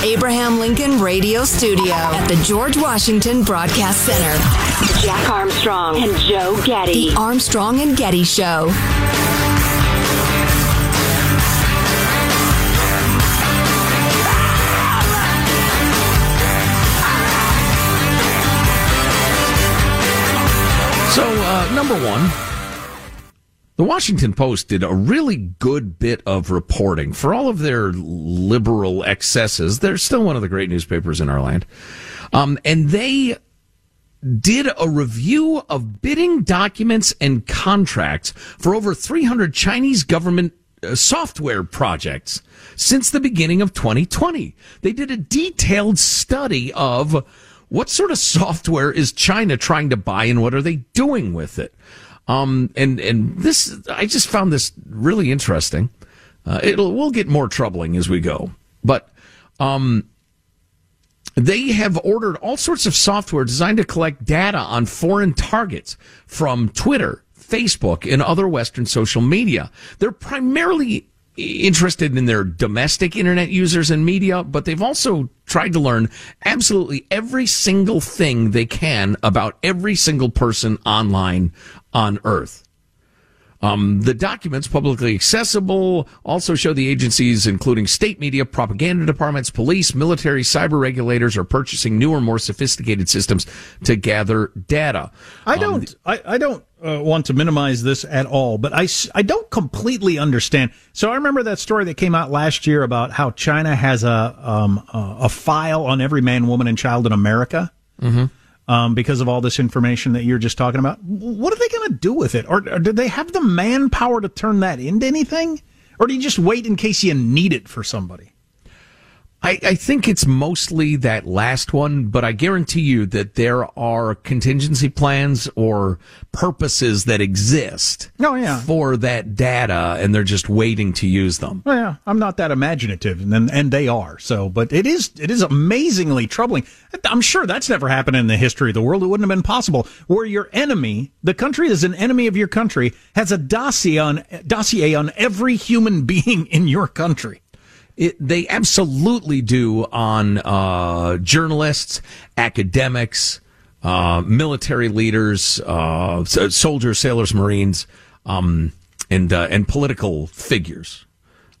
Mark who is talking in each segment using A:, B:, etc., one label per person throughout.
A: The Abraham Lincoln Radio Studio at the George Washington Broadcast Center.
B: Jack Armstrong and Joe Getty.
A: The Armstrong and Getty Show.
C: So, uh, number one, the Washington Post did a really good bit of reporting. For all of their liberal excesses, they're still one of the great newspapers in our land. Um, and they did a review of bidding documents and contracts for over 300 Chinese government uh, software projects since the beginning of 2020. They did a detailed study of what sort of software is China trying to buy and what are they doing with it? Um, and, and this, I just found this really interesting. Uh, it'll, we'll get more troubling as we go, but, um, they have ordered all sorts of software designed to collect data on foreign targets from Twitter, Facebook, and other Western social media. They're primarily interested in their domestic internet users and media, but they've also tried to learn absolutely every single thing they can about every single person online on Earth. Um, the documents, publicly accessible, also show the agencies, including state media, propaganda departments, police, military, cyber regulators, are purchasing newer, more sophisticated systems to gather data.
D: I um, don't. I, I don't uh, want to minimize this at all, but I, I don't completely understand. So I remember that story that came out last year about how China has a um, a file on every man, woman, and child in America. Mm-hmm um, because of all this information that you're just talking about. What are they going to do with it? Or, or do they have the manpower to turn that into anything? Or do you just wait in case you need it for somebody?
C: I, I, think it's mostly that last one, but I guarantee you that there are contingency plans or purposes that exist
D: oh, yeah.
C: for that data, and they're just waiting to use them.
D: Well, yeah, I'm not that imaginative, and and they are. So, but it is it is amazingly troubling. I'm sure that's never happened in the history of the world. It wouldn't have been possible where your enemy, the country is an enemy of your country, has a dossier on dossier on every human being in your country.
C: It, they absolutely do on uh, journalists, academics, uh, military leaders, uh, soldiers, sailors, marines, um, and uh, and political figures.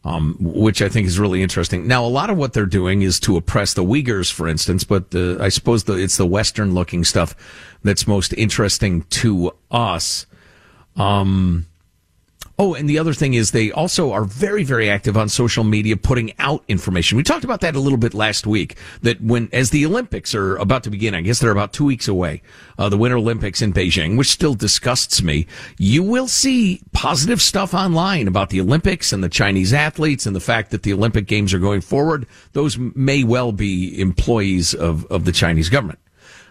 C: um, which I think is really interesting. Now, a lot of what they're doing is to oppress the Uyghurs, for instance, but the, I suppose the, it's the Western looking stuff that's most interesting to us. Um, Oh, and the other thing is they also are very, very active on social media putting out information. We talked about that a little bit last week that when, as the Olympics are about to begin, I guess they're about two weeks away, uh, the Winter Olympics in Beijing, which still disgusts me. You will see positive stuff online about the Olympics and the Chinese athletes and the fact that the Olympic Games are going forward. Those may well be employees of, of the Chinese government.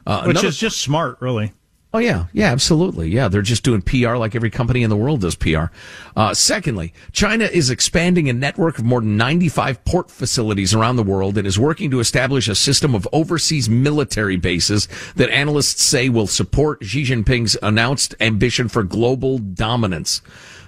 D: Uh, Which another, is just smart, really.
C: Oh yeah, yeah, absolutely. Yeah, they're just doing PR like every company in the world does PR. Uh, secondly, China is expanding a network of more than 95 port facilities around the world and is working to establish a system of overseas military bases that analysts say will support Xi Jinping's announced ambition for global dominance.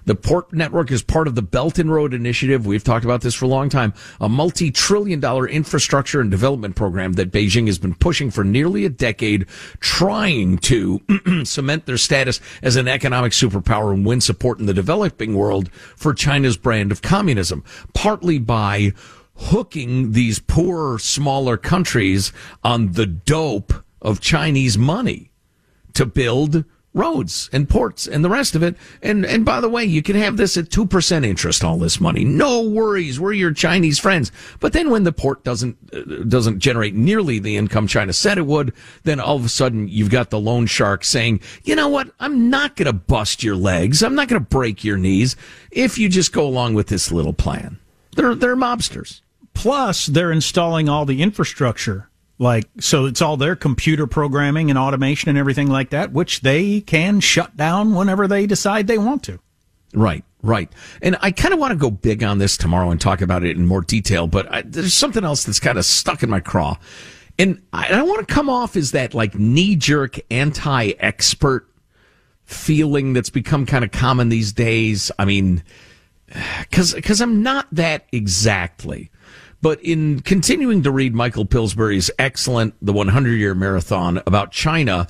C: The port network is part of the Belt and Road Initiative. We've talked about this for a long time. A multi-trillion dollar infrastructure and development program that Beijing has been pushing for nearly a decade, trying to cement their status as an economic superpower and win support in the developing world for China's brand of communism, partly by hooking these poor, smaller countries on the dope of Chinese money to build roads and ports and the rest of it. And and by the way, you can have this at two percent interest. All this money, no worries. We're your Chinese friends. But then when the port doesn't uh, doesn't generate nearly the income China said it would, then all of a sudden you've got the loan shark saying, you know what? I'm not going to bust your legs. I'm not going to break your knees if you just go along with this little plan. They're they're mobsters.
D: Plus, they're installing all the infrastructure like, so it's all their computer programming and automation and everything like that, which they can shut down whenever they decide they want to.
C: Right, right. And I kind of want to go big on this tomorrow and talk about it in more detail, but I, there's something else that's kind of stuck in my craw. And I don't want to come off as that like knee jerk anti expert feeling that's become kind of common these days. I mean, cause, cause I'm not that exactly. But in continuing to read Michael Pillsbury's excellent The 100 Year Marathon about China,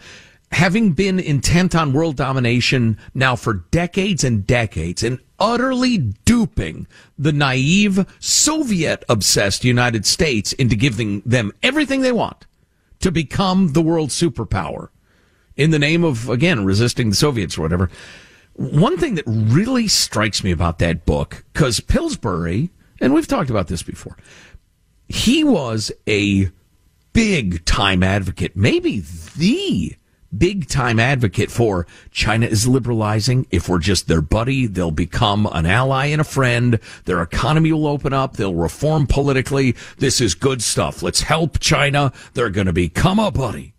C: having been intent on world domination now for decades and decades and utterly duping the naive Soviet obsessed United States into giving them everything they want to become the world superpower in the name of, again, resisting the Soviets or whatever. One thing that really strikes me about that book, because Pillsbury, and we've talked about this before. He was a big time advocate, maybe the big time advocate for China is liberalizing. If we're just their buddy, they'll become an ally and a friend. Their economy will open up. They'll reform politically. This is good stuff. Let's help China. They're going to become a buddy.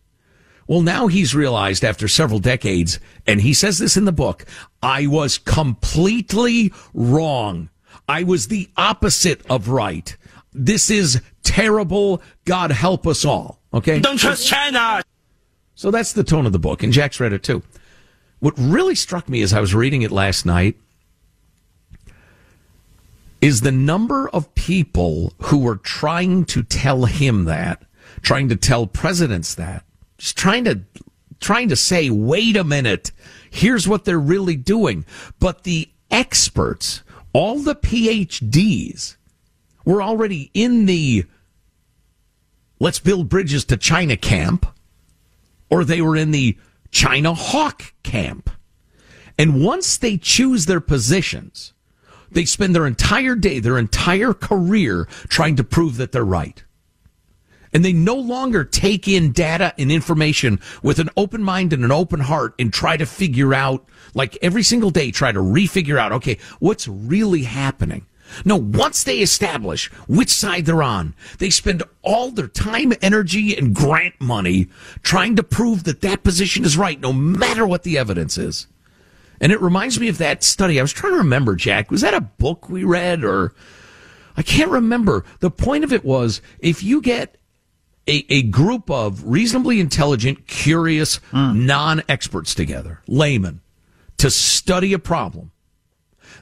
C: Well, now he's realized after several decades, and he says this in the book, I was completely wrong. I was the opposite of right. This is terrible. God help us all. Okay.
E: Don't trust China.
C: So that's the tone of the book. And Jack's read it too. What really struck me as I was reading it last night is the number of people who were trying to tell him that, trying to tell presidents that, just trying to, trying to say, wait a minute, here's what they're really doing. But the experts all the PhDs were already in the let's build bridges to China camp, or they were in the China hawk camp. And once they choose their positions, they spend their entire day, their entire career trying to prove that they're right. And they no longer take in data and information with an open mind and an open heart and try to figure out, like every single day, try to refigure out, okay, what's really happening? No, once they establish which side they're on, they spend all their time, energy, and grant money trying to prove that that position is right, no matter what the evidence is. And it reminds me of that study. I was trying to remember, Jack. Was that a book we read or I can't remember. The point of it was if you get a, a group of reasonably intelligent, curious, mm. non experts together, laymen, to study a problem,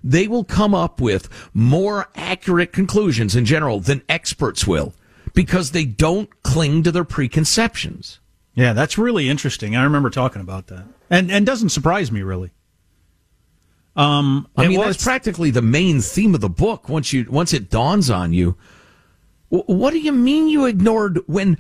C: they will come up with more accurate conclusions in general than experts will because they don't cling to their preconceptions.
D: Yeah, that's really interesting. I remember talking about that. And and doesn't surprise me really. Um,
C: I mean,
D: was-
C: that's practically the main theme of the book. Once you once it dawns on you, what do you mean you ignored when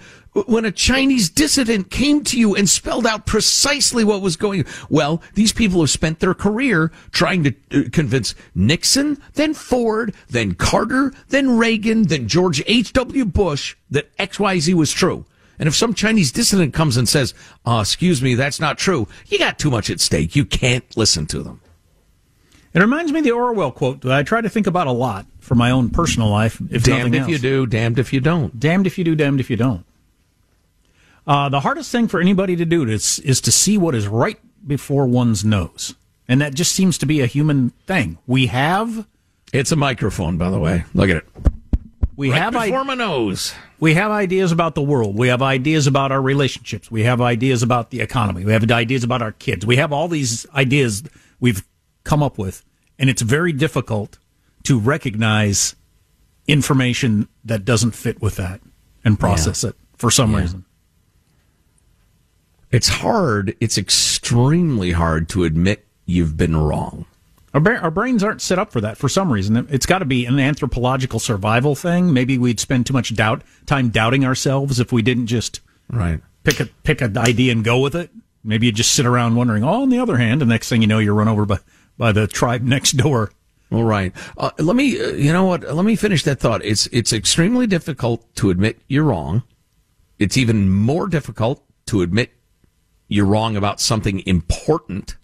C: when a Chinese dissident came to you and spelled out precisely what was going? Well, these people have spent their career trying to uh, convince Nixon, then Ford, then Carter, then Reagan, then George H. W. Bush that X Y Z was true. And if some Chinese dissident comes and says, uh, "Excuse me, that's not true," you got too much at stake. You can't listen to them.
D: It reminds me of the Orwell quote that I try to think about a lot for my own personal life. If
C: damned if
D: else.
C: you do, damned if you don't.
D: Damned if you do, damned if you don't. Uh, the hardest thing for anybody to do is is to see what is right before one's nose, and that just seems to be a human thing. We have
C: It's a microphone, by the way. Look at it.
D: we
C: Right
D: have
C: before
D: I-
C: my nose.
D: we have ideas about the world. We have ideas about our relationships. We have ideas about the economy. We have ideas about our kids. We have all these ideas we've come up with, and it's very difficult to recognize information that doesn't fit with that and process it for some
C: Yeah.
D: reason.
C: It's hard. It's extremely hard to admit you've been wrong.
D: Our, bra- our brains aren't set up for that for some reason. It's got to be an anthropological survival thing. Maybe we'd spend too much doubt time doubting ourselves if we didn't just
C: Right.
D: pick a pick an idea and go with it. Maybe you just sit around wondering. Oh, on the other hand, the next thing you know, you're run over by by the tribe next door.
C: All right. Uh, let me. Uh, you know what? Let me finish that thought. It's it's extremely difficult to admit you're wrong. It's even more difficult to admit you're wrong about something important,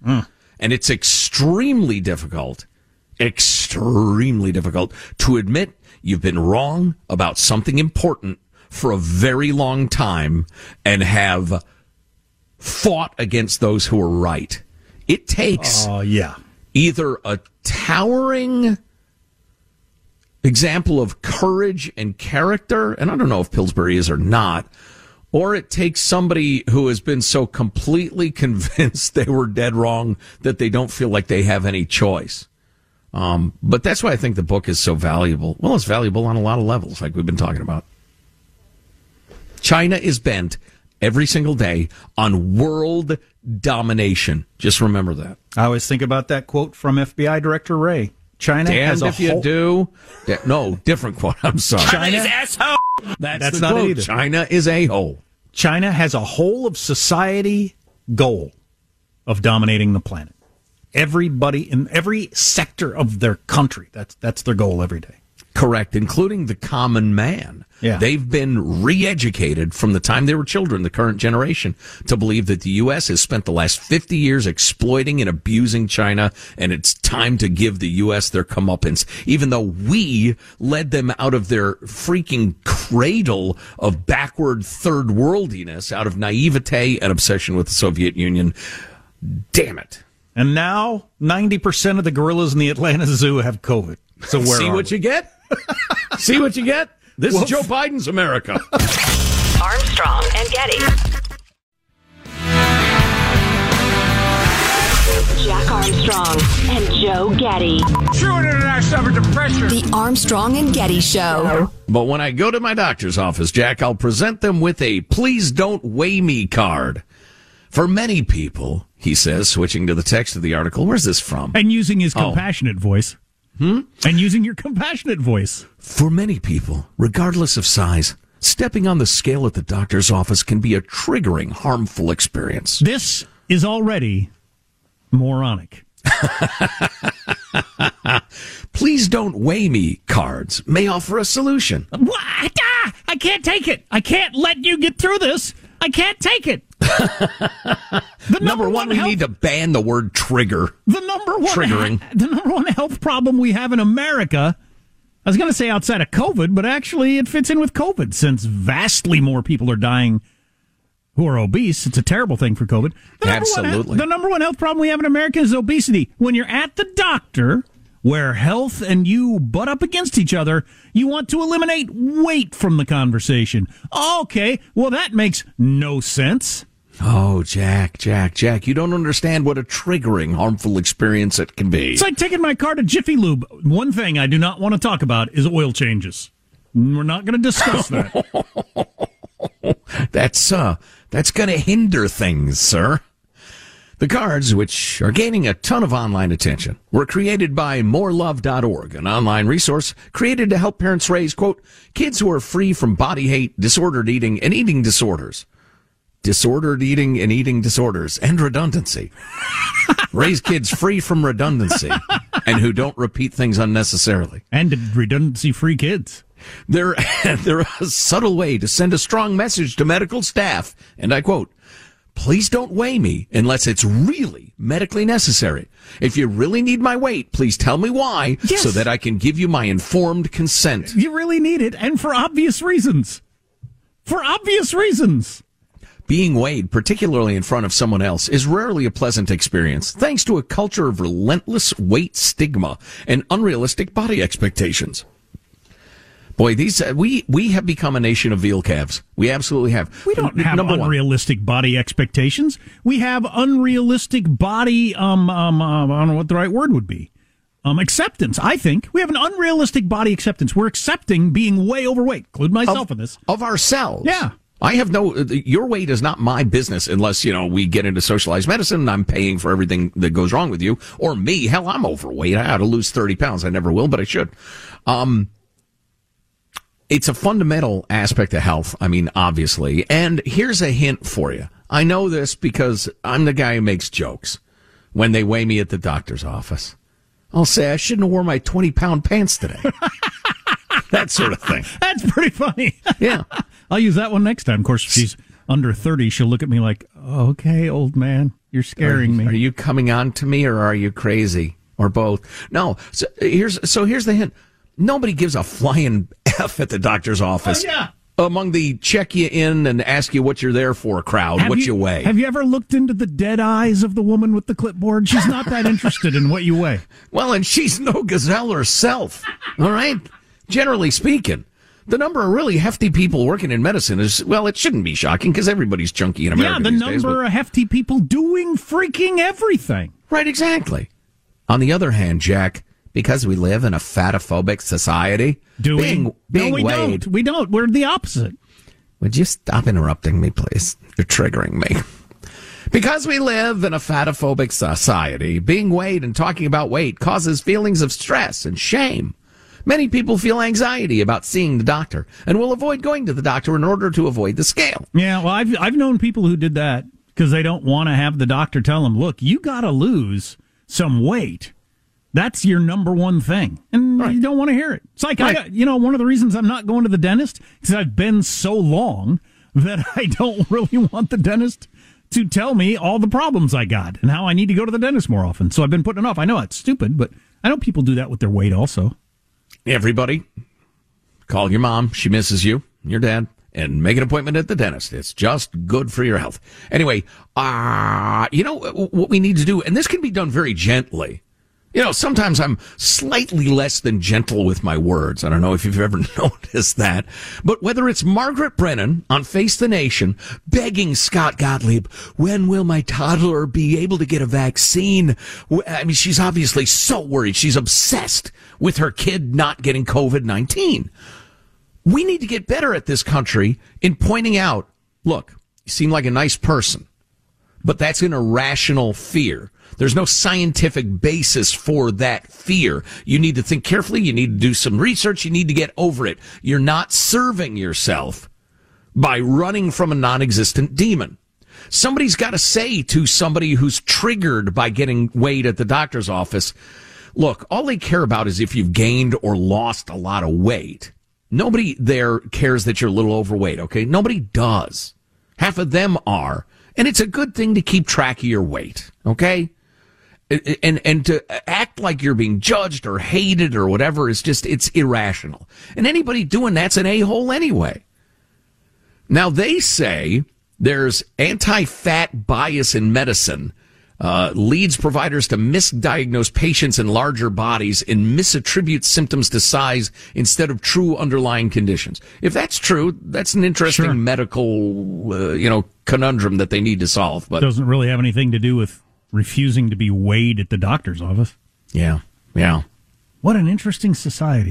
C: and it's extremely difficult, extremely difficult to admit you've been wrong about something important for a very long time and have fought against those who are right. It takes
D: Oh yeah.
C: Either a towering example of courage and character, and I don't know if Pillsbury is or not, or it takes somebody who has been so completely convinced they were dead wrong that they don't feel like they have any choice. Um, but that's why I think the book is so valuable. Well, it's valuable on a lot of levels, like we've been talking about. China is bent every single day on world domination. Just remember that.
D: I always think about that quote from FBI Director Wray. China has a
C: if you
D: whole-
C: do. Da- no, different quote. I'm sorry.
D: China, is
C: asshole. That's,
D: That's
C: the
D: not it
C: quote.
D: either.
C: China is a hole.
D: China has a whole of society goal of dominating the planet. Everybody in every sector of their country. That's that's their goal every day.
C: Correct, including the common man.
D: Yeah.
C: They've been re-educated from the time they were children, the current generation, to believe that the U.S. has spent the last 50 years exploiting and abusing China, and it's time to give the U.S. their comeuppance, even though we led them out of their freaking cradle of backward third worldiness, out of naivete and obsession with the Soviet Union. Damn it.
D: And now ninety percent of the gorillas in the Atlanta Zoo have COVID. So where
C: See what
D: we?
C: you get? See what you get? This is Joe Biden's America.
B: Armstrong and Getty. Jack Armstrong and Joe Getty.
A: The Armstrong and Getty Show.
C: But when I go to my doctor's office, Jack, I'll present them with a please don't weigh me card. For many people, he says, switching to the text of the article, where's this from?
E: and using his
C: Oh.
E: compassionate voice. Hmm? And using your compassionate voice.
C: For many people, regardless of size, stepping on the scale at the doctor's office can be a triggering, harmful experience.
E: This is already moronic.
C: Please don't weigh me cards may offer a solution.
E: What? Ah, I can't take it. I can't let you get through this. I can't take it. The
C: Number one, we
E: health,
C: need to ban the word trigger.
E: the number one
C: triggering.
E: the number one health problem we have in America. I was going to say outside of COVID, but actually it fits in with COVID since vastly more people are dying who are obese. It's a terrible thing for COVID. The number one-
C: Absolutely.
E: the number one health problem we have in America is obesity. When you're at the doctor, where health and you butt up against each other, you want to eliminate weight from the conversation. Okay, well, that makes no sense.
C: Oh, Jack, Jack, Jack, you don't understand what a triggering, harmful experience it can be.
E: It's like taking my car to Jiffy Lube. One thing I do not want to talk about is oil changes. We're not going to discuss that.
C: That's uh that's going to hinder things, sir. The cards, which are gaining a ton of online attention, were created by morelove.org, an online resource created to help parents raise, quote, kids who are free from body hate, disordered eating, and eating disorders. Disordered eating and eating disorders and redundancy. raise kids free from redundancy and who don't repeat things unnecessarily.
E: And redundancy free kids.
C: They're, they're a subtle way to send a strong message to medical staff, and I quote, please don't weigh me unless it's really medically necessary. If you really need my weight, please tell me why
E: Yes.
C: so that I can give you my informed consent.
E: You really need it, and for obvious reasons. For obvious reasons.
C: Being weighed, particularly in front of someone else, is rarely a pleasant experience, thanks to a culture of relentless weight stigma and unrealistic body expectations. Boy, these uh, we we have become a nation of veal calves. We absolutely have.
E: We don't have
C: number one.
E: unrealistic body expectations. We have unrealistic body. Um, um, um, I don't know what the right word would be. Um, acceptance. I think we have an unrealistic body acceptance. We're accepting being way overweight. Include myself in this.
C: of ourselves.
E: Yeah.
C: I have no, your weight is not my business unless, you know, we get into socialized medicine and I'm paying for everything that goes wrong with you. Or me. Hell, I'm overweight. I ought to lose 30 pounds. I never will, but I should. Um, it's a fundamental aspect of health. I mean, obviously. And here's a hint for you. I know this because I'm the guy who makes jokes when they weigh me at the doctor's office. I'll say I shouldn't have worn my 20 pound pants today. that sort of thing.
E: That's pretty funny.
C: Yeah.
E: I'll use that one next time. Of course, if she's under 30, she'll look at me like, okay, old man, you're scaring me.
C: Are you coming on to me or are you crazy? Or both? No. So here's so here's the hint. Nobody gives a flying F at the doctor's oh, office.
E: Oh, yeah.
C: Among the check you in and ask you what you're there for crowd,
E: Have
C: what you, weigh.
E: Have you ever looked into the dead eyes of the woman with the clipboard? She's not that interested in what you weigh.
C: well, and she's no gazelle herself. All right? Generally speaking. The number of really hefty people working in medicine is, well, it shouldn't be shocking because everybody's chunky in America.
E: yeah, the number
C: days, but-
E: of hefty people doing freaking everything.
C: Right, exactly. On the other hand, Jack, because we live in a fatophobic society,
E: Doing
C: being, being
E: no, we
C: weighed.
E: don't. We don't. We're the opposite.
C: Would you stop interrupting me, please? You're triggering me. Because we live in a fatophobic society, being weighed and talking about weight causes feelings of stress and shame. Many people feel anxiety about seeing the doctor and will avoid going to the doctor in order to avoid the scale.
E: Yeah, well, I've I've known people who did that because they don't want to have the doctor tell them, "Look, you got to lose some weight. That's your number one thing," and you don't want to hear it. It's like I,
C: Right.
E: got- you know, one of the reasons I'm not going to the dentist because I've been so long that I don't really want the dentist to tell me all the problems I got and how I need to go to the dentist more often. So I've been putting it off. I know it's stupid, but I know people do that with their weight also.
C: Everybody, call your mom. She misses you, your dad, and make an appointment at the dentist. It's just good for your health. Anyway, uh, you know what we need to do, and this can be done very gently. You know, sometimes I'm slightly less than gentle with my words. I don't know if you've ever noticed that. But whether it's Margaret Brennan on Face the Nation begging Scott Gottlieb, when will my toddler be able to get a vaccine? I mean, she's obviously so worried. She's obsessed with her kid not getting COVID-19. We need to get better at this country in pointing out, look, you seem like a nice person but that's an irrational fear. There's no scientific basis for that fear. You need to think carefully. You need to do some research. You need to get over it. You're not serving yourself by running from a non-existent demon. Somebody's got to say to somebody who's triggered by getting weighed at the doctor's office, look, all they care about is if you've gained or lost a lot of weight. Nobody there cares that you're a little overweight, okay? Nobody does. Half of them are. And it's a good thing to keep track of your weight, okay? And, and to act like you're being judged or hated or whatever is just, it's irrational. And anybody doing that's an a-hole anyway. Now they say there's anti-fat bias in medicine, uh, leads providers to misdiagnose patients in larger bodies and misattribute symptoms to size instead of true underlying conditions. If that's true, that's an interesting
E: Sure.
C: medical, uh, you know, conundrum that they need to solve. But
E: Doesn't really have anything to do with refusing to be weighed at the doctor's office.
C: yeah, yeah.
E: What an interesting society.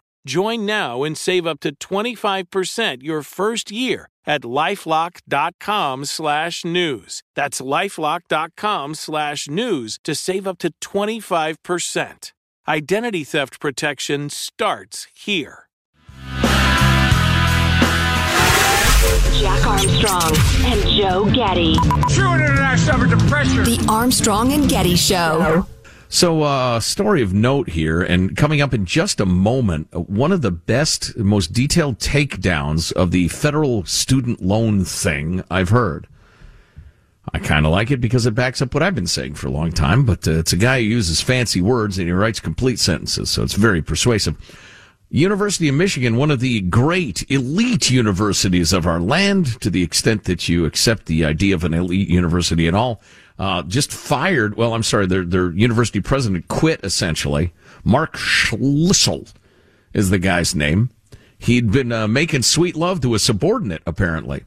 F: Join now and save up to 25% your first year at lifelock.com slash news. That's lifelock.com slash news to save up to 25%. Identity theft protection starts here.
B: Jack Armstrong and Joe Getty.
A: The Armstrong and Getty Show.
C: So, uh, story of note here, and coming up in just a moment, one of the best, most detailed takedowns of the federal student loan thing I've heard. I kind of like it because it backs up what I've been saying for a long time, but uh, it's a guy who uses fancy words and he writes complete sentences, so it's very persuasive. University of Michigan, one of the great elite universities of our land, to the extent that you accept the idea of an elite university at all, uh, just fired. Well, I'm sorry, their their university president quit essentially. Mark Schlissel is the guy's name. He'd been uh, making sweet love to a subordinate, apparently.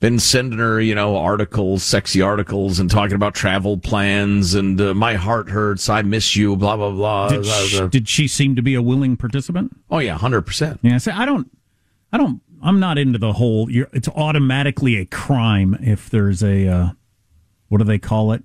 C: Been sending her, you know, articles, sexy articles, and talking about travel plans and uh, my heart hurts, I miss you, blah blah blah.
E: Did she, did she seem to be a willing participant?
C: Oh yeah, hundred percent.
E: Yeah, see, I don't, I don't, I'm not into the whole. it's automatically a crime if there's a, uh, what do they call it?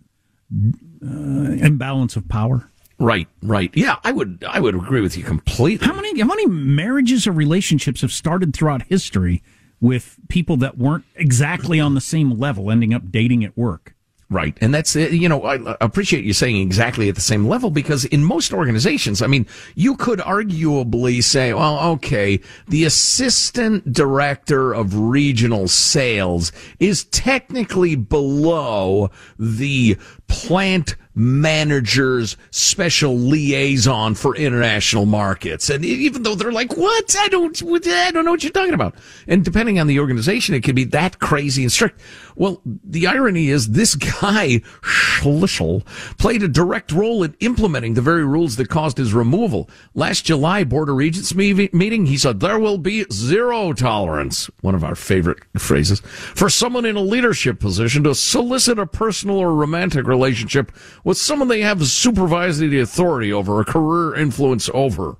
E: Uh, imbalance of power.
C: Right, right. Yeah, I would, I would agree with you completely.
E: How many, how many marriages or relationships have started throughout history? with people that weren't exactly on the same level ending up dating at work.
C: Right. And that's, uh, you know, I appreciate you saying exactly at the same level because in most organizations, I mean, you could arguably say, well, okay, the assistant director of regional sales is technically below the plant manager's special liaison for international markets. And even though they're like, what? I don't, I don't know what you're talking about. And depending on the organization, it can be that crazy and strict. Well, the irony is this guy, Schlissel, played a direct role in implementing the very rules that caused his removal. Last July, Board of Regents meeting, he said, there will be zero tolerance, one of our favorite phrases, for someone in a leadership position to solicit a personal or romantic relationship with someone they have supervisory authority over, a career influence over.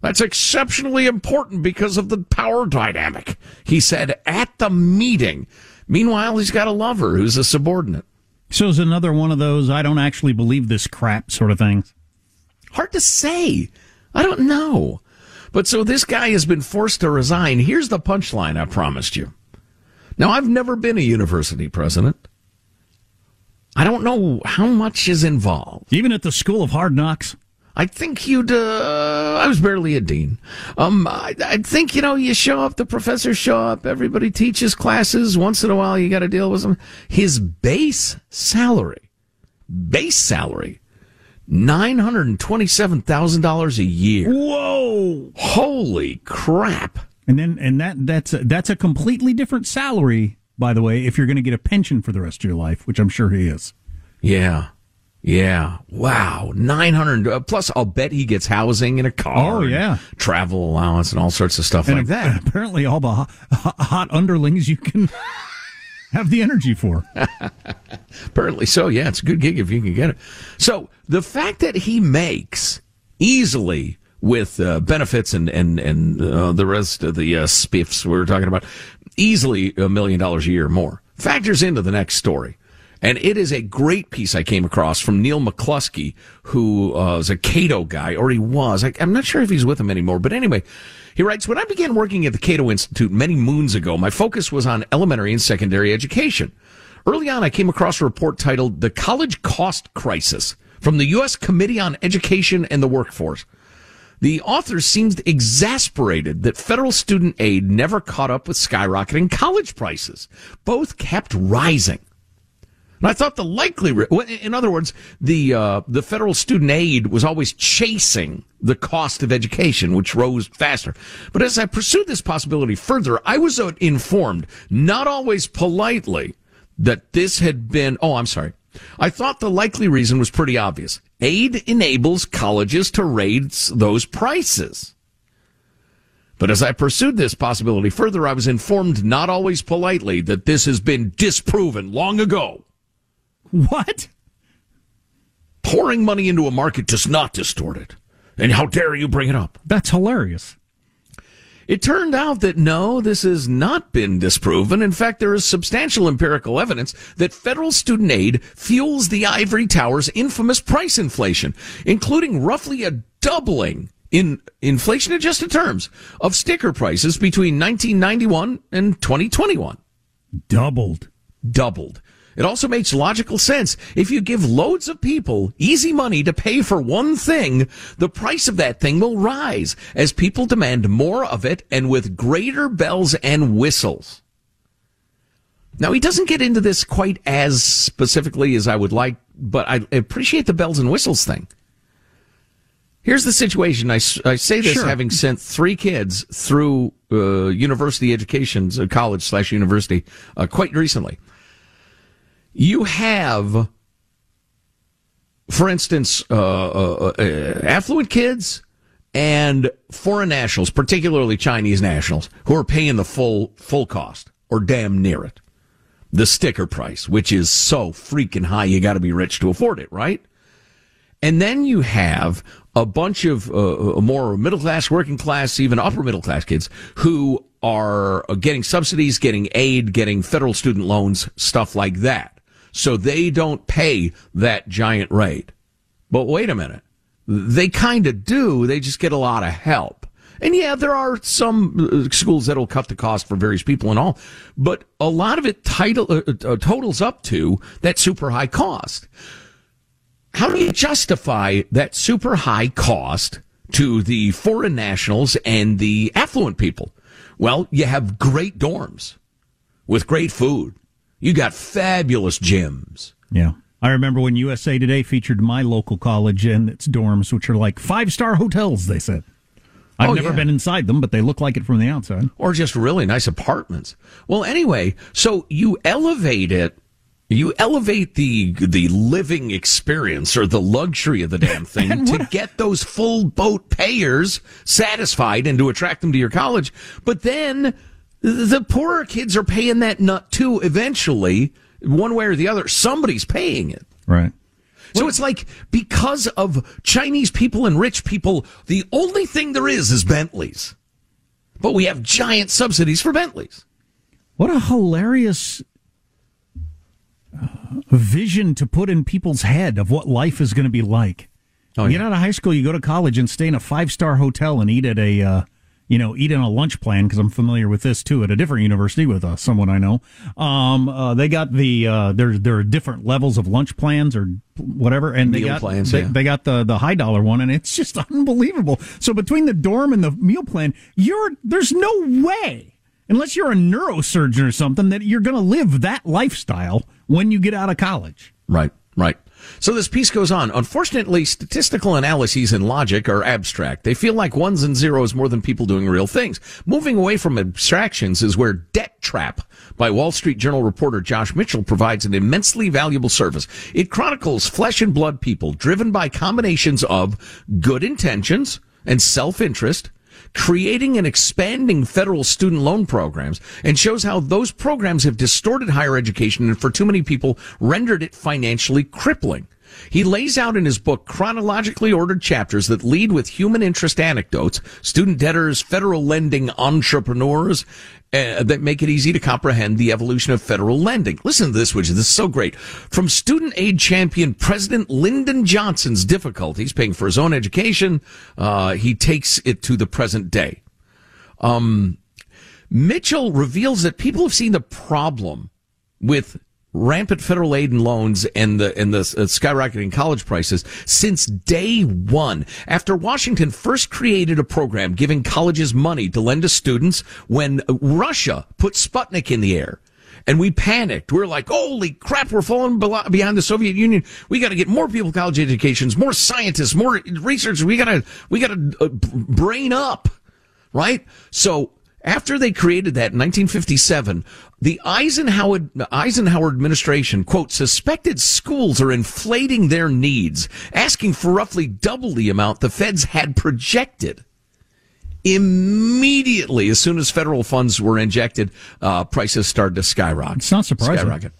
C: That's exceptionally important because of the power dynamic, he said at the meeting. Meanwhile, he's got a lover who's a subordinate.
E: So it's another one of those I don't actually believe this crap sort of things.
C: Hard to say. I don't know. But so this guy has been forced to resign. Here's the punchline I promised you. Now, I've never been a university president. I don't know how much is involved.
E: Even at the School of Hard Knocks?
C: I think you'd, uh, I was barely a dean. Um, I, I think, you know, you show up, the professors show up, everybody teaches classes. Once in a while, you got to deal with them. His base salary, base salary, $927,000 a year.
E: Whoa!
C: Holy crap.
E: And then, and that, that's, a, that's a completely different salary, by the way, if you're going to get a pension for the rest of your life, which I'm sure he is.
C: Yeah. Yeah. Wow. 900. Uh, plus, I'll bet he gets housing and a car.
E: Oh, yeah.
C: Travel allowance and all sorts of stuff
E: and
C: like that.
E: Apparently, all the hot, hot underlings you can have the energy for.
C: apparently so. Yeah. It's a good gig if you can get it. So the fact that he makes easily with uh, benefits and, and, and uh, the rest of the uh, spiffs we were talking about, easily a million dollars a year more factors into the next story. And it is a great piece I came across from Neil McCluskey, who uh, is a Cato guy, or he was. I, I'm not sure if he's with him anymore. But anyway, he writes, When I began working at the Cato Institute many moons ago, my focus was on elementary and secondary education. Early on, I came across a report titled The College Cost Crisis from the U.S. Committee on Education and the Workforce. The author seems exasperated that federal student aid never caught up with skyrocketing college prices. Both kept rising. I thought the likely, in other words, the uh, the federal student aid was always chasing the cost of education, which rose faster. But as I pursued this possibility further, I was informed, not always politely, that this had been. Oh, I'm sorry. I thought the likely reason was pretty obvious. Aid enables colleges to raise those prices. But as I pursued this possibility further, I was informed, not always politely, that this has been disproven long ago.
E: What?
C: Pouring money into a market does not distort it. And how dare you bring it up?
E: That's hilarious.
C: It turned out that no, this has not been disproven. In fact, there is substantial empirical evidence that federal student aid fuels the ivory tower's infamous price inflation, including roughly a doubling in inflation adjusted terms of sticker prices between 1991 and 2021.
E: Doubled.
C: Doubled. It also makes logical sense. If you give loads of people easy money to pay for one thing, the price of that thing will rise as people demand more of it and with greater bells and whistles. Now, he doesn't get into this quite as specifically as I would like, but I appreciate the bells and whistles thing. Here's the situation. I, I say this
E: Sure.
C: having sent three kids through uh, university education, uh, college slash university, uh, quite recently. You have, for instance, uh, uh, uh, affluent kids and foreign nationals, particularly Chinese nationals, who are paying the full full cost or damn near it. The sticker price, which is so freaking high, you got to be rich to afford it, right? And then you have a bunch of uh, more middle class, working class, even upper middle class kids who are getting subsidies, getting aid, getting federal student loans, stuff like that. So they don't pay that giant rate. But wait a minute. They kind of do. They just get a lot of help. And yeah, there are some uh, schools that'll cut the cost for various people and all, but a lot of it title, uh, uh, totals up to that super high cost. How do you justify that super high cost to the foreign nationals and the affluent people? Well, you have great dorms with great food. You got fabulous gyms.
E: Yeah. I remember when USA Today featured my local college and its dorms, which are like five star hotels, they said. I've
C: Oh,
E: never
C: yeah.
E: been inside them, but they look like it from the outside.
C: or just really nice apartments. Well, anyway, so you elevate it. You elevate the the living experience or the luxury of the damn thing to get those full boat payers satisfied and to attract them to your college. But then the poorer kids are paying that nut too eventually, one way or the other. Somebody's paying it.
E: Right.
C: So it's like because of Chinese people and rich people, the only thing there is is Bentleys. But we have giant subsidies for Bentleys.
E: What a hilarious uh, vision to put in people's head of what life is going to be like.
C: Oh,
E: you
C: yeah.
E: get out of high school, you go to college and stay in a five star hotel and eat at a, uh, you know, eat in a lunch plan because I'm familiar with this too at a different university with uh, someone I know. Um, uh, they got the uh, there there are different levels of lunch plans or whatever, and they got
C: plans,
E: they,
C: yeah.
E: they got the the high dollar one, and it's just unbelievable. So between the dorm and the meal plan, you're there's no way. Unless you're a neurosurgeon or something, that you're going to live that lifestyle when you get out of college.
C: Right, right. So this piece goes on. Unfortunately, statistical analyses and logic are abstract. They feel like ones and zeros more than people doing real things. Moving away from abstractions is where Debt Trap by Wall Street Journal reporter Josh Mitchell provides an immensely valuable service. It chronicles flesh and blood people driven by combinations of good intentions and self-interest, creating and expanding federal student loan programs and shows how those programs have distorted higher education and for too many people rendered it financially crippling. He lays out in his book chronologically ordered chapters that lead with human interest anecdotes, student debtors, federal lending entrepreneurs, uh, that make it easy to comprehend the evolution of federal lending. Listen to this, which is so great. From student aid champion President Lyndon Johnson's difficulties paying for his own education, uh, he takes it to the present day. Um, Mitchell reveals that people have seen the problem with rampant federal aid and loans and the and the uh, skyrocketing college prices since day one. After Washington first created a program giving colleges money to lend to students when Russia put Sputnik in the air. And we panicked. We are like, holy crap, we're falling behind the Soviet Union. We got to get more people college educations, more scientists, more researchers. We got to, we got to uh, brain up, right? So after they created that in 1957, the Eisenhower, Eisenhower administration, quote, suspected schools are inflating their needs, asking for roughly double the amount the feds had projected. Immediately, as soon as federal funds were injected, uh, prices started to skyrocket.
E: It's not surprising.
C: Skyrocket.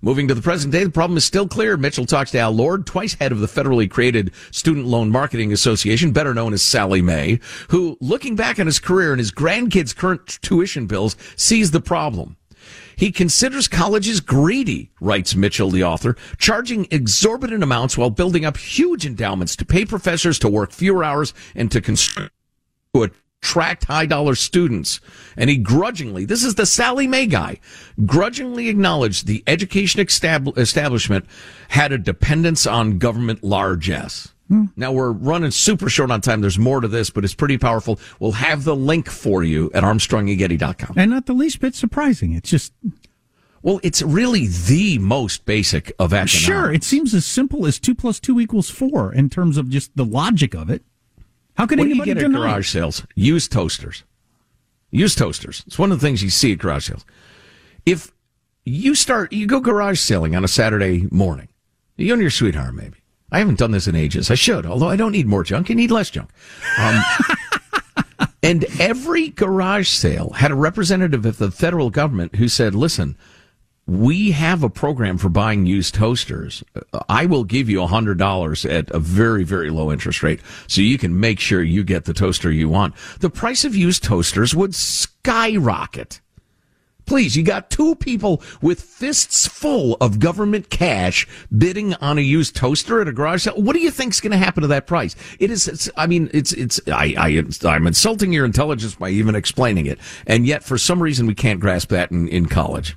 C: Moving to the present day, the problem is still clear. Mitchell talks to Al Lord, twice head of the federally created Student Loan Marketing Association, better known as Sallie Mae, who, looking back on his career and his grandkids' current tuition bills, sees the problem. He considers colleges greedy, writes Mitchell, the author, charging exorbitant amounts while building up huge endowments to pay professors to work fewer hours and to construct attract high dollar students. And he grudgingly, this is the Sallie Mae guy, grudgingly acknowledged the education estab- establishment had a dependence on government largesse. Hmm. Now we're running super short on time. There's more to this, but it's pretty powerful. We'll have the link for you at armstrongandgetty.com.
E: And not the least bit surprising. It's just
C: Well, it's really the most basic of economics.
E: sure. It seems as simple as two plus two equals four in terms of just the logic of it. How can
C: what do you
E: anybody
C: get at garage sales? Used toasters. Used toasters. It's one of the things you see at garage sales. If you start, you go garage selling on a Saturday morning. You and your sweetheart, maybe. I haven't done this in ages. I should, although I don't need more junk. You need less junk. Um, and every garage sale had a representative of the federal government who said, listen, we have a program for buying used toasters. I will give you $100 at a very, very low interest rate so you can make sure you get the toaster you want. The price of used toasters would skyrocket. Please, you got two people with fists full of government cash bidding on a used toaster at a garage sale. What do you think's going to happen to that price? It is, I mean, it's, it's, I, I, I'm insulting your intelligence by even explaining it. And yet, for some reason, we can't grasp that in, in college.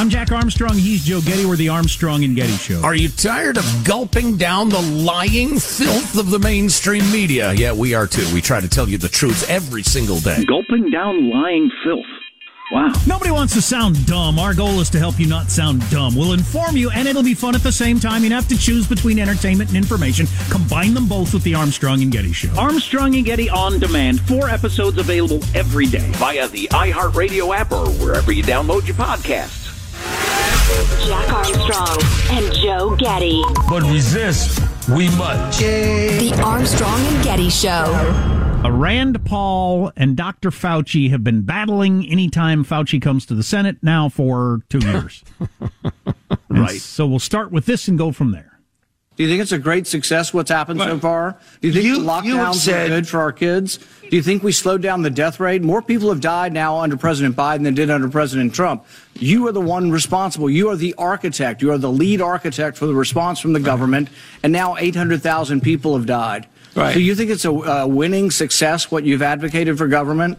E: I'm Jack Armstrong. He's Joe Getty. We're the Armstrong and Getty Show.
C: Are you tired of gulping down the lying filth of the mainstream media? Yeah, we are too. We try to tell you the truth every single day.
G: Gulping down lying filth. Wow.
E: Nobody wants to sound dumb. Our goal is to help you not sound dumb. We'll inform you, and it'll be fun at the same time. You have to choose between entertainment and information. Combine them both with the Armstrong and Getty Show.
G: Armstrong and Getty on demand. Four episodes available every day via the iHeartRadio app or wherever you download your podcasts.
B: Jack Armstrong and Joe Getty.
H: But resist, we must.
A: The Armstrong and Getty Show.
E: Rand Paul and Dr. Fauci have been battling anytime Fauci comes to the Senate now for two years. right. So we'll start with this and go from there.
I: Do you think it's a great success what's happened so far? Do you think
H: You-
I: the
H: you have
I: lockdowns
H: said-
I: are good for our kids? Do you think we slowed down the death rate? More people have died now under President Biden than did under President Trump. You are the one responsible. You are the architect. You are the lead architect for the response from the government. And now 800,000 people have died.
H: Right.
I: So you think it's a uh, winning success what you've advocated for government?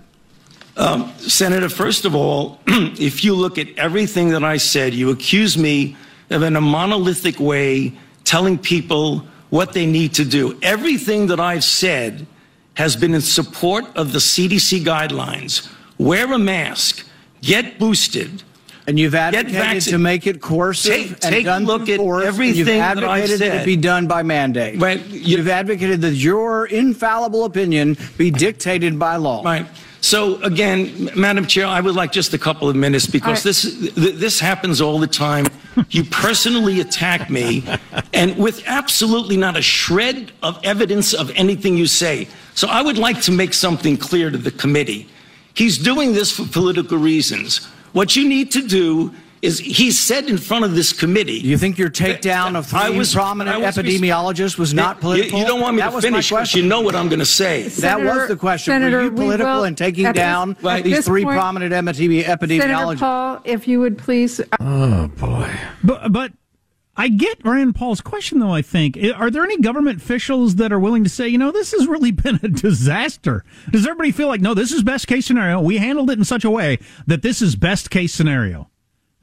H: Um, Senator, first of all, if you look at everything that I said, you accuse me of in a monolithic way telling people what they need to do. Everything that I've said has been in support of the CDC guidelines. Wear a mask, get boosted.
I: And you've advocated to make it coercive
H: Take,
I: and
H: take a
I: done
H: look at everything
I: you've
H: that I've
I: advocated that
H: said.
I: it be done by mandate.
H: Right.
I: You've advocated that your infallible opinion be dictated by law.
H: Right. So again, Madam Chair, I would like just a couple of minutes because this th- this happens all the time. You personally attack me, and with absolutely not a shred of evidence of anything you say. So I would like to make something clear to the committee. He's doing this for political reasons. What you need to do is he said in front of this committee.
I: Do you think your takedown of
H: I
I: three
H: was-
I: prominent
H: I was-
I: epidemiologists was not
H: You-
I: political?
H: You, don't want me
I: That
H: to finish because you know what I'm going to say.
I: that was the question.
J: Senator,
I: Were you political
J: will-
I: in taking
J: at this-
I: down
J: at
I: these three
J: point-
I: prominent epidemi-
J: Senator
I: epidemiologists?
J: Paul, if you would please.
C: Uh, oh boy.
E: But but I get Rand Paul's question though. I think are there any government officials that are willing to say, you know, this has really been a disaster? Does everybody feel like, no, this is best case scenario? We handled it in such a way that this is best case scenario.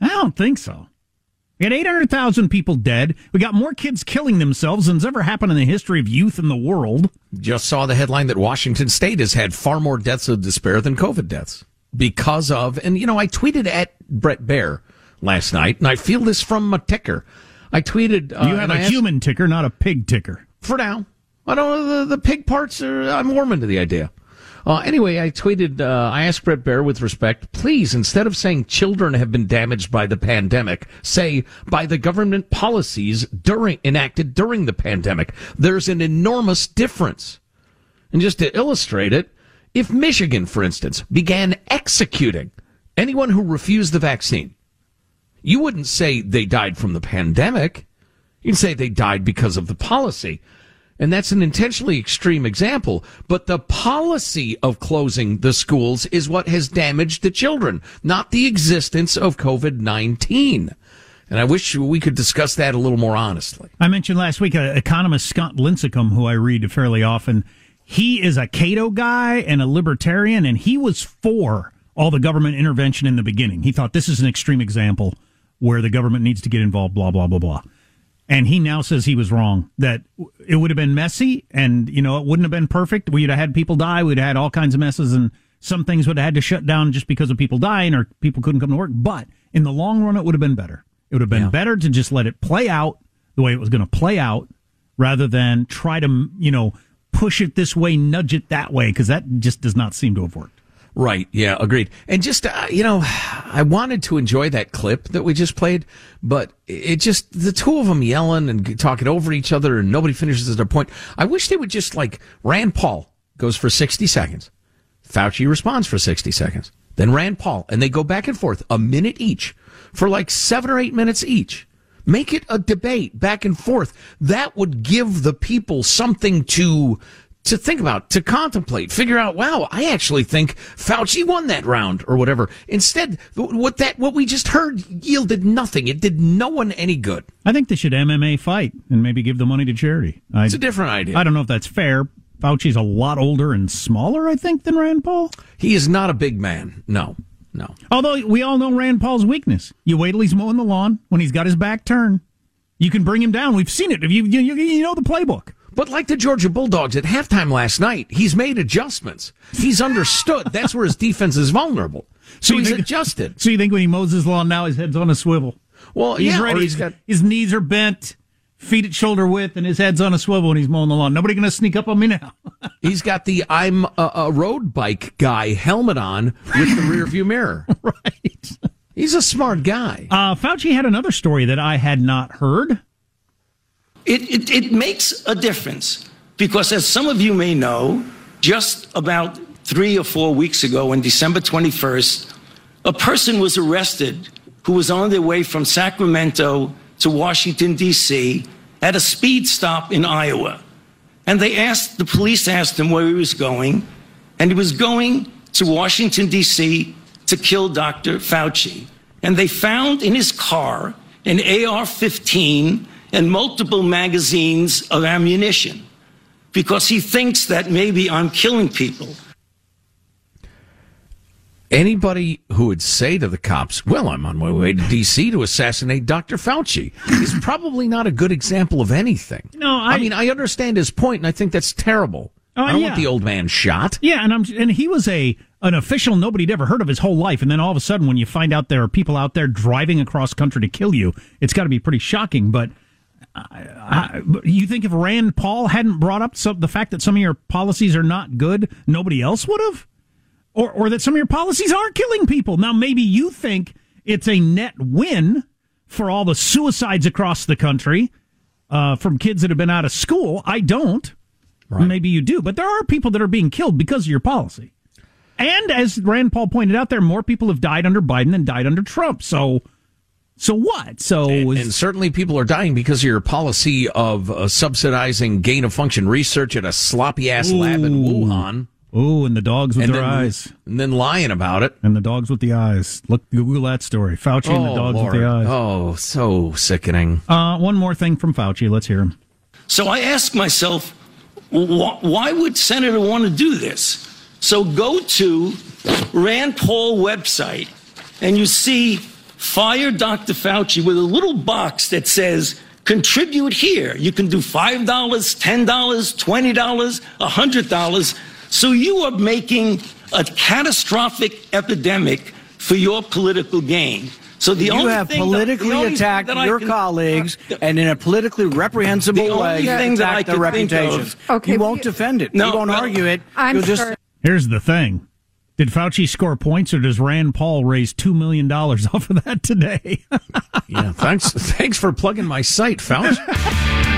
E: I don't think so. We got 800,000 people dead. We got more kids killing themselves than's ever happened in the history of youth in the world.
C: Just saw the headline that Washington State has had far more deaths of despair than COVID deaths because of, and you know, I tweeted at Bret Baier last night, and I feel this from a ticker. I tweeted. Uh,
E: you have a
C: asked-
E: human ticker, not a pig ticker.
C: for now. I don't know the, the pig parts. Are, I'm warming to the idea. Uh, anyway, I tweeted. Uh, I asked Bret Baier with respect, please, instead of saying children have been damaged by the pandemic, say by the government policies during enacted during the pandemic. There's an enormous difference. And just to illustrate it, if Michigan, for instance, began executing anyone who refused the vaccine, you wouldn't say they died from the pandemic. You'd say they died because of the policy. And that's an intentionally extreme example, but the policy of closing the schools is what has damaged the children, not the existence of COVID-19. And I wish we could discuss that a little more honestly.
E: I mentioned last week uh, economist Scott Lincicome, who I read fairly often. He is a Cato guy and a libertarian, and he was for all the government intervention in the beginning. He thought this is an extreme example where the government needs to get involved, blah, blah, blah, blah. And he now says he was wrong, that it would have been messy and, you know, it wouldn't have been perfect. We'd have had people die. We'd have had all kinds of messes and some things would have had to shut down just because of people dying or people couldn't come to work. But in the long run, it would have been better. It would have been yeah. better to just let it play out the way it was going to play out rather than try to, you know, push it this way, nudge it that way, because that just does not seem to have worked.
C: Right. Yeah. Agreed. And just, uh, you know, I wanted to enjoy that clip that we just played, but it just, the two of them yelling and talking over each other and nobody finishes their point. I wish they would just like Rand Paul goes for 60 seconds. Fauci responds for 60 seconds. Then Rand Paul and they go back and forth a minute each for like seven or eight minutes each. Make it a debate back and forth. That would give the people something to to think about, to contemplate, figure out, wow, I actually think Fauci won that round or whatever. Instead, what that, what we just heard yielded nothing. It did no one any good.
E: I think they should MMA fight and maybe give the money to charity.
C: It's a different idea.
E: I don't know if that's fair. Fauci's a lot older and smaller, I think, than Rand Paul.
C: He is not a big man. No, no.
E: Although we all know Rand Paul's weakness. You wait till he's mowing the lawn when he's got his back turned. You can bring him down. We've seen it. You, you, you know the playbook.
C: But like the Georgia Bulldogs at halftime last night, he's made adjustments. He's understood. That's where his defense is vulnerable. So, so he's think, adjusted.
E: So you think when he mows his lawn now, his head's on a swivel?
C: Well,
E: he's
C: yeah,
E: ready. He's got his knees are bent, feet at shoulder width, and his head's on a swivel when he's mowing the lawn. Nobody going to sneak up on me now.
C: he's got the I'm a, a road bike guy helmet on with the rear view mirror.
E: right.
C: He's a smart guy.
E: Uh, Fauci had another story that I had not heard.
H: It, it, it makes a difference because, as some of you may know, just about three or four weeks ago, on December 21st, a person was arrested who was on their way from Sacramento to Washington, D.C., at a speed stop in Iowa. And they asked, the police asked him where he was going, and he was going to Washington, D.C. to kill Dr. Fauci. And they found in his car an AR 15 and multiple magazines of ammunition because he thinks that maybe I'm killing people.
C: Anybody who would say to the cops, Well, I'm on my way to D.C. to assassinate Dr. Fauci, is probably not a good example of anything.
E: No, I,
C: I mean, I understand his point, and I think that's terrible. Uh, I don't yeah. want the old man shot.
E: Yeah, and I'm and he was a an official nobody'd ever heard of his whole life, and then all of a sudden, when you find out there are people out there driving across country to kill you, it's got to be pretty shocking. But I, you think if Rand Paul hadn't brought up some, the fact that some of your policies are not good, nobody else would have? Or, or that some of your policies are killing people? Now, maybe you think it's a net win for all the suicides across the country uh, from kids that have been out of school. I don't. Right. Maybe you do. But there are people that are being killed because of your policy. And as Rand Paul pointed out there, more people have died under Biden than died under Trump. So so what? So
C: and, and, certainly people are dying because of your policy of uh, subsidizing gain of function research at a sloppy ass lab in Wuhan.
E: Oh, and the dogs with and their then, eyes,
C: and then lying about it,
E: and the dogs with the eyes. Look, Google that story. Fauci oh, and the oh, dogs Lord. with the eyes.
C: Oh, so sickening.
E: Uh, one more thing from Fauci. Let's hear him.
H: So I ask myself, why would Senator want to do this? So go to Rand Paul website, and you see fire Dr. Fauci with a little box that says, contribute here. You can do $5, $10, $20, $100. So you are making a catastrophic epidemic for your political gain. So the only thing
I: you
H: only
I: have politically that, attacked your can, colleagues uh, and in a politically reprehensible way thing attacked their reputations. Of, okay, you won't defend it. No, you won't argue it.
E: I'm
I: You'll
E: just. Here's the thing. Did Fauci score points, or does Rand Paul raise two million dollars off of that today?
C: yeah, thanks. Thanks for plugging my site, Fauci.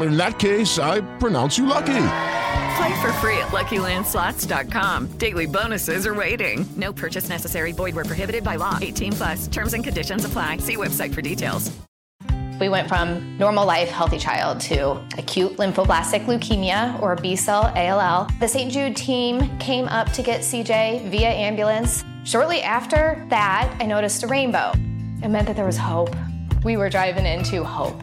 K: In that case, I pronounce you lucky.
J: Play for free at LuckyLandSlots.com. Daily bonuses are waiting. No purchase necessary. Void were prohibited by law. 18 plus. Terms and conditions apply. See website for details.
L: We went from normal life, healthy child to acute lymphoblastic leukemia or B cell ALL. The St. Jude team came up to get CJ via ambulance. Shortly after that, I noticed a rainbow. It meant that there was hope. We were driving into hope.